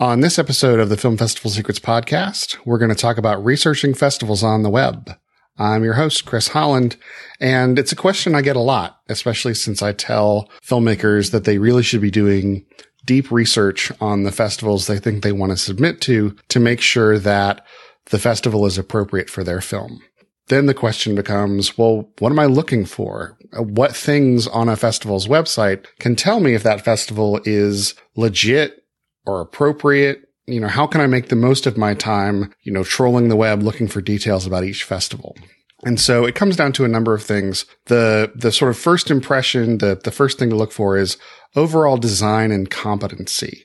On this episode of the Film Festival Secrets podcast, we're going to talk about researching festivals on the web. I'm your host, Chris Holland, and it's a question I get a lot, especially since I tell filmmakers that they really should be doing deep research on the festivals they think they want to submit to to make sure that the festival is appropriate for their film. Then the question becomes, well, what am I looking for? What things on a festival's website can tell me if that festival is legit or appropriate? You know, how can I make the most of my time, you know, trolling the web looking for details about each festival? And so it comes down to a number of things. The, the sort of first impression, the, the first thing to look for is overall design and competency.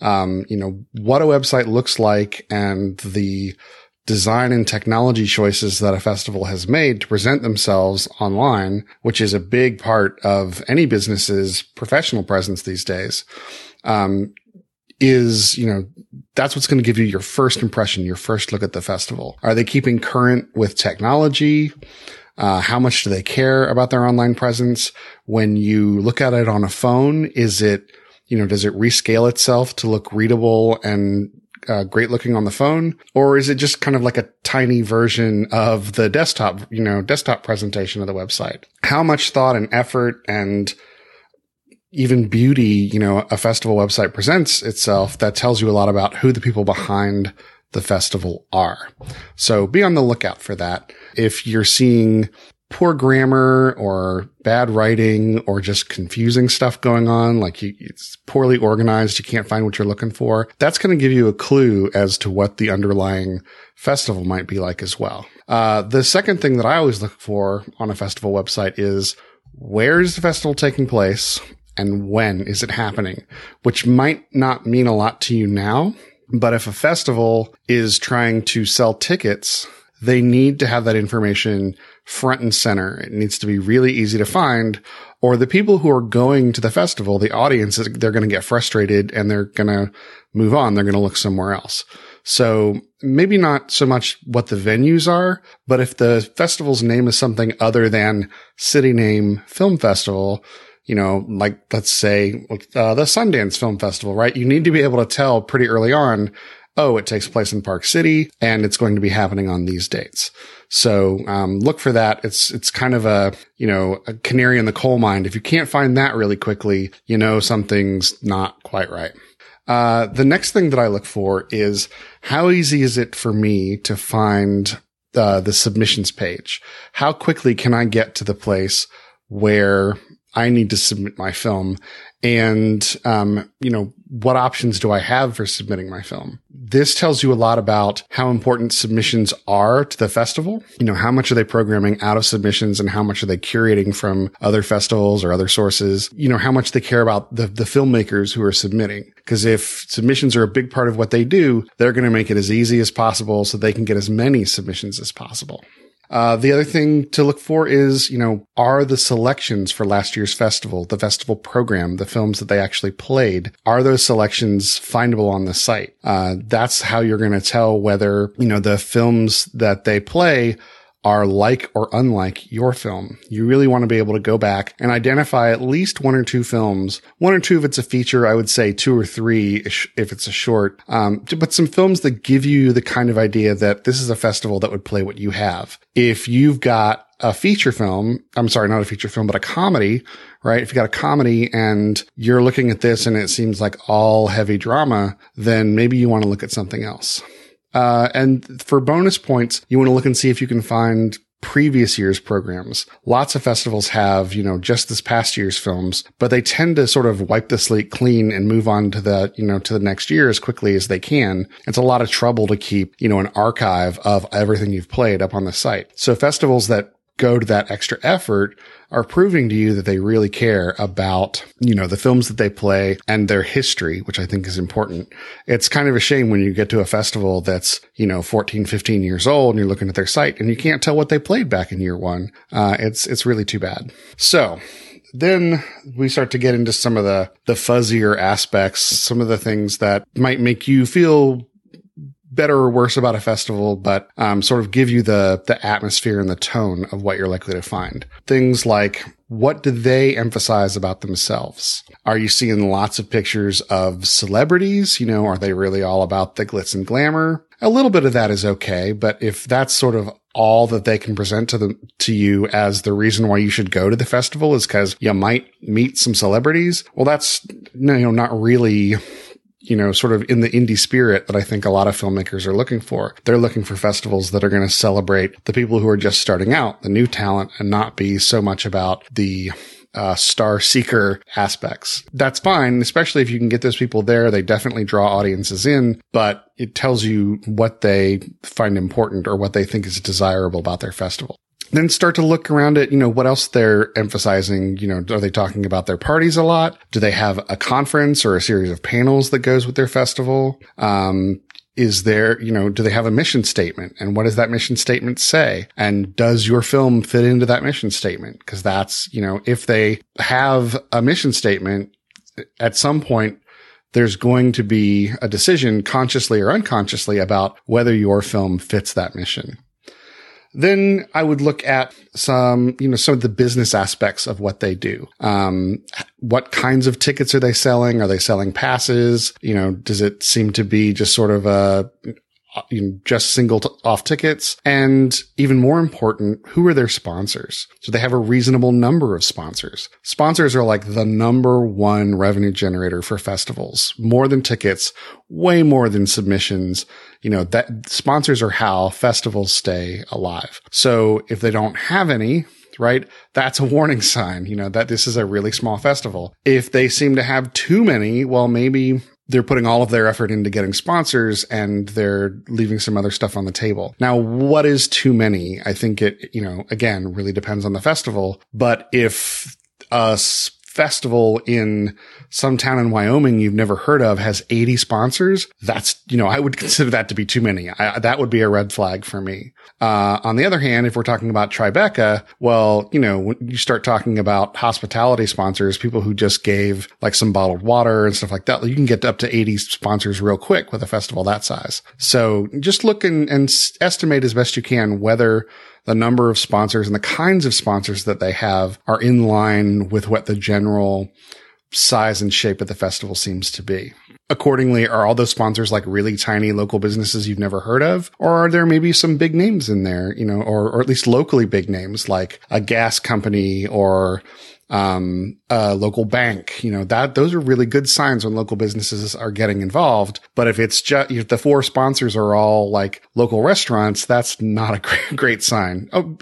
Um, you know, what a website looks like and the design and technology choices that a festival has made to present themselves online, which is a big part of any business's professional presence these days. Um, is, you know, that's what's going to give you your first impression, your first look at the festival. Are they keeping current with technology? Uh, how much do they care about their online presence? When you look at it on a phone, is it, you know, does it rescale itself to look readable and uh, great looking on the phone? Or is it just kind of like a tiny version of the desktop, you know, desktop presentation of the website? How much thought and effort and even beauty, you know, a festival website presents itself that tells you a lot about who the people behind the festival are. So be on the lookout for that. If you're seeing poor grammar or bad writing or just confusing stuff going on, like you, it's poorly organized, you can't find what you're looking for, that's going to give you a clue as to what the underlying festival might be like as well. Uh, the second thing that I always look for on a festival website is where is the festival taking place? And when is it happening, which might not mean a lot to you now. But if a festival is trying to sell tickets, they need to have that information front and center. It needs to be really easy to find or the people who are going to the festival, the audience, they're going to get frustrated and they're going to move on. They're going to look somewhere else. So maybe not so much what the venues are, but if the festival's name is something other than city name film festival, you know, like let's say uh, the Sundance Film Festival, right? You need to be able to tell pretty early on, oh, it takes place in Park City and it's going to be happening on these dates. So um, look for that. It's it's kind of a you know a canary in the coal mine. If you can't find that really quickly, you know something's not quite right. Uh, the next thing that I look for is how easy is it for me to find uh, the submissions page? How quickly can I get to the place where I need to submit my film and, um, you know, what options do I have for submitting my film? This tells you a lot about how important submissions are to the festival. You know, how much are they programming out of submissions and how much are they curating from other festivals or other sources? You know, how much they care about the, the filmmakers who are submitting. Cause if submissions are a big part of what they do, they're going to make it as easy as possible so they can get as many submissions as possible. Uh, the other thing to look for is, you know, are the selections for last year's festival, the festival program, the films that they actually played, are those selections findable on the site? Uh, that's how you're going to tell whether, you know, the films that they play are like or unlike your film. You really want to be able to go back and identify at least one or two films. One or two if it's a feature. I would say two or three if it's a short. Um, but some films that give you the kind of idea that this is a festival that would play what you have. If you've got a feature film, I'm sorry, not a feature film, but a comedy, right? If you got a comedy and you're looking at this and it seems like all heavy drama, then maybe you want to look at something else. Uh, and for bonus points, you want to look and see if you can find previous year's programs. Lots of festivals have, you know, just this past year's films, but they tend to sort of wipe the slate clean and move on to the, you know, to the next year as quickly as they can. It's a lot of trouble to keep, you know, an archive of everything you've played up on the site. So festivals that go to that extra effort are proving to you that they really care about, you know, the films that they play and their history, which I think is important. It's kind of a shame when you get to a festival that's, you know, 14, 15 years old and you're looking at their site and you can't tell what they played back in year one. Uh, it's, it's really too bad. So then we start to get into some of the, the fuzzier aspects, some of the things that might make you feel better or worse about a festival, but um, sort of give you the the atmosphere and the tone of what you're likely to find. Things like what do they emphasize about themselves? Are you seeing lots of pictures of celebrities? You know, are they really all about the glitz and glamour? A little bit of that is okay, but if that's sort of all that they can present to them to you as the reason why you should go to the festival is because you might meet some celebrities, well, that's you know not really you know, sort of in the indie spirit that I think a lot of filmmakers are looking for. They're looking for festivals that are going to celebrate the people who are just starting out, the new talent, and not be so much about the uh, star seeker aspects. That's fine, especially if you can get those people there. They definitely draw audiences in, but it tells you what they find important or what they think is desirable about their festival then start to look around at, you know, what else they're emphasizing. You know, are they talking about their parties a lot? Do they have a conference or a series of panels that goes with their festival? Um, is there, you know, do they have a mission statement? And what does that mission statement say? And does your film fit into that mission statement? Cause that's, you know, if they have a mission statement at some point, there's going to be a decision consciously or unconsciously about whether your film fits that mission. Then I would look at some, you know, some of the business aspects of what they do. Um, what kinds of tickets are they selling? Are they selling passes? You know, does it seem to be just sort of a, Uh, you know, just single t- off tickets. And even more important, who are their sponsors? So they have a reasonable number of sponsors. Sponsors are like the number one revenue generator for festivals, more than tickets, way more than submissions. You know, that sponsors are how festivals stay alive. So if they don't have any, right? That's a warning sign, you know, that this is a really small festival. If they seem to have too many, well, maybe they're putting all of their effort into getting sponsors and they're leaving some other stuff on the table. Now, what is too many? I think it, you know, again, really depends on the festival. But if a festival in some town in Wyoming you've never heard of has 80 sponsors, that's, you know, I would consider that to be too many. I, that would be a red flag for me. Uh, on the other hand, if we're talking about Tribeca, well, you know, when you start talking about hospitality sponsors, people who just gave like some bottled water and stuff like that, you can get up to 80 sponsors real quick with a festival that size. So just look and, and estimate as best you can whether the number of sponsors and the kinds of sponsors that they have are in line with what the general size and shape of the festival seems to be. Accordingly, are all those sponsors like really tiny local businesses you've never heard of? Or are there maybe some big names in there, you know, or, or at least locally big names like a gas company or um, a local bank, you know, that those are really good signs when local businesses are getting involved. But if it's just, if the four sponsors are all like local restaurants, that's not a great, sign. Oh,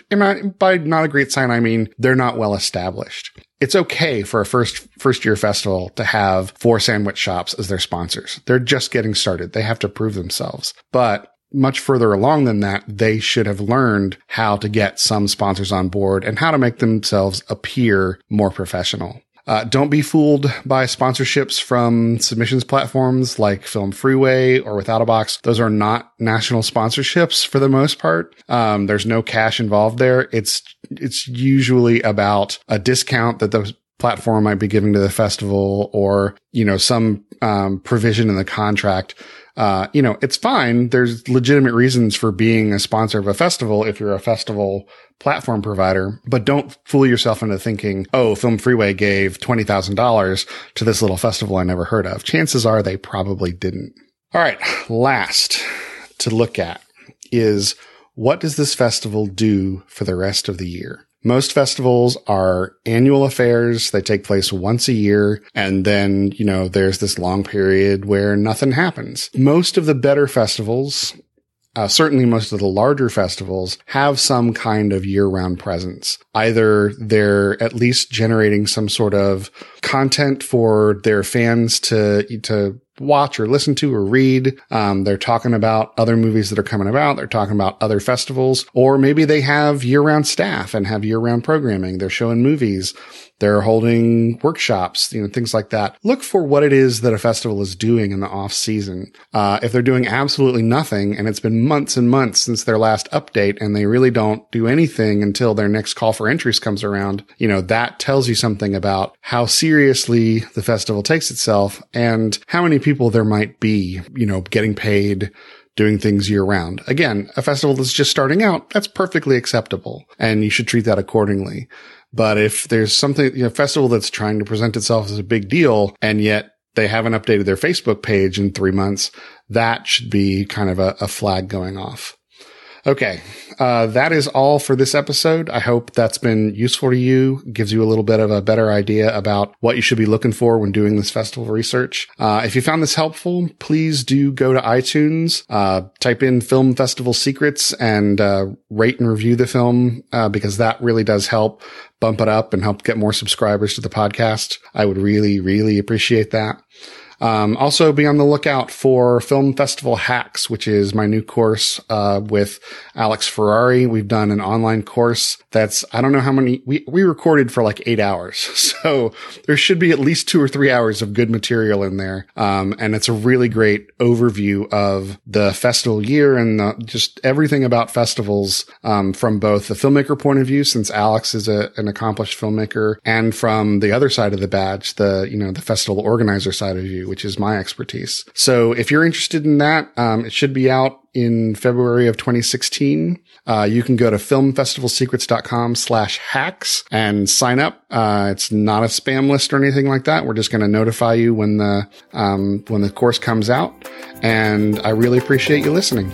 by not a great sign, I mean, they're not well established. It's okay for a first, first year festival to have four sandwich shops as their sponsors. They're just getting started. They have to prove themselves. But much further along than that, they should have learned how to get some sponsors on board and how to make themselves appear more professional. Uh, don't be fooled by sponsorships from submissions platforms like Film Freeway or Withoutabox. Those are not national sponsorships for the most part. Um, there's no cash involved there. It's it's usually about a discount that the platform might be giving to the festival or you know some um, provision in the contract uh, you know, it's fine. There's legitimate reasons for being a sponsor of a festival if you're a festival platform provider, but don't fool yourself into thinking, oh, Film Freeway gave $20,000 to this little festival I never heard of. Chances are they probably didn't. All right. Last to look at is what does this festival do for the rest of the year? Most festivals are annual affairs. They take place once a year. And then, you know, there's this long period where nothing happens. Most of the better festivals, uh, certainly most of the larger festivals have some kind of year round presence. Either they're at least generating some sort of content for their fans to, to watch or listen to or read. Um, they're talking about other movies that are coming about. They're talking about other festivals, or maybe they have year round staff and have year round programming. They're showing movies. They're holding workshops, you know, things like that. Look for what it is that a festival is doing in the off season. Uh, if they're doing absolutely nothing and it's been months and months since their last update and they really don't do anything until their next call for entries comes around, you know, that tells you something about how seriously the festival takes itself and how many people there might be, you know, getting paid doing things year round. Again, a festival that's just starting out, that's perfectly acceptable and you should treat that accordingly. But if there's something, you know, festival that's trying to present itself as a big deal and yet they haven't updated their Facebook page in three months, that should be kind of a, a flag going off. Okay. Uh, that is all for this episode. I hope that's been useful to you, gives you a little bit of a better idea about what you should be looking for when doing this festival research. Uh, if you found this helpful, please do go to iTunes, uh, type in film festival secrets and, uh, rate and review the film, uh, because that really does help bump it up and help get more subscribers to the podcast. I would really, really appreciate that. Um, also be on the lookout for Film Festival Hacks, which is my new course, uh, with Alex Ferrari. We've done an online course that's, I don't know how many, we, we recorded for like eight hours. So there should be at least two or three hours of good material in there. Um, and it's a really great overview of the festival year and the, just everything about festivals, um, from both the filmmaker point of view, since Alex is a, an accomplished filmmaker and from the other side of the badge, the, you know, the festival organizer side of you which is my expertise. So if you're interested in that, um, it should be out in February of 2016. Uh, you can go to filmfestivalsecrets.com slash hacks and sign up. Uh, it's not a spam list or anything like that. We're just going to notify you when the, um, when the course comes out. And I really appreciate you listening.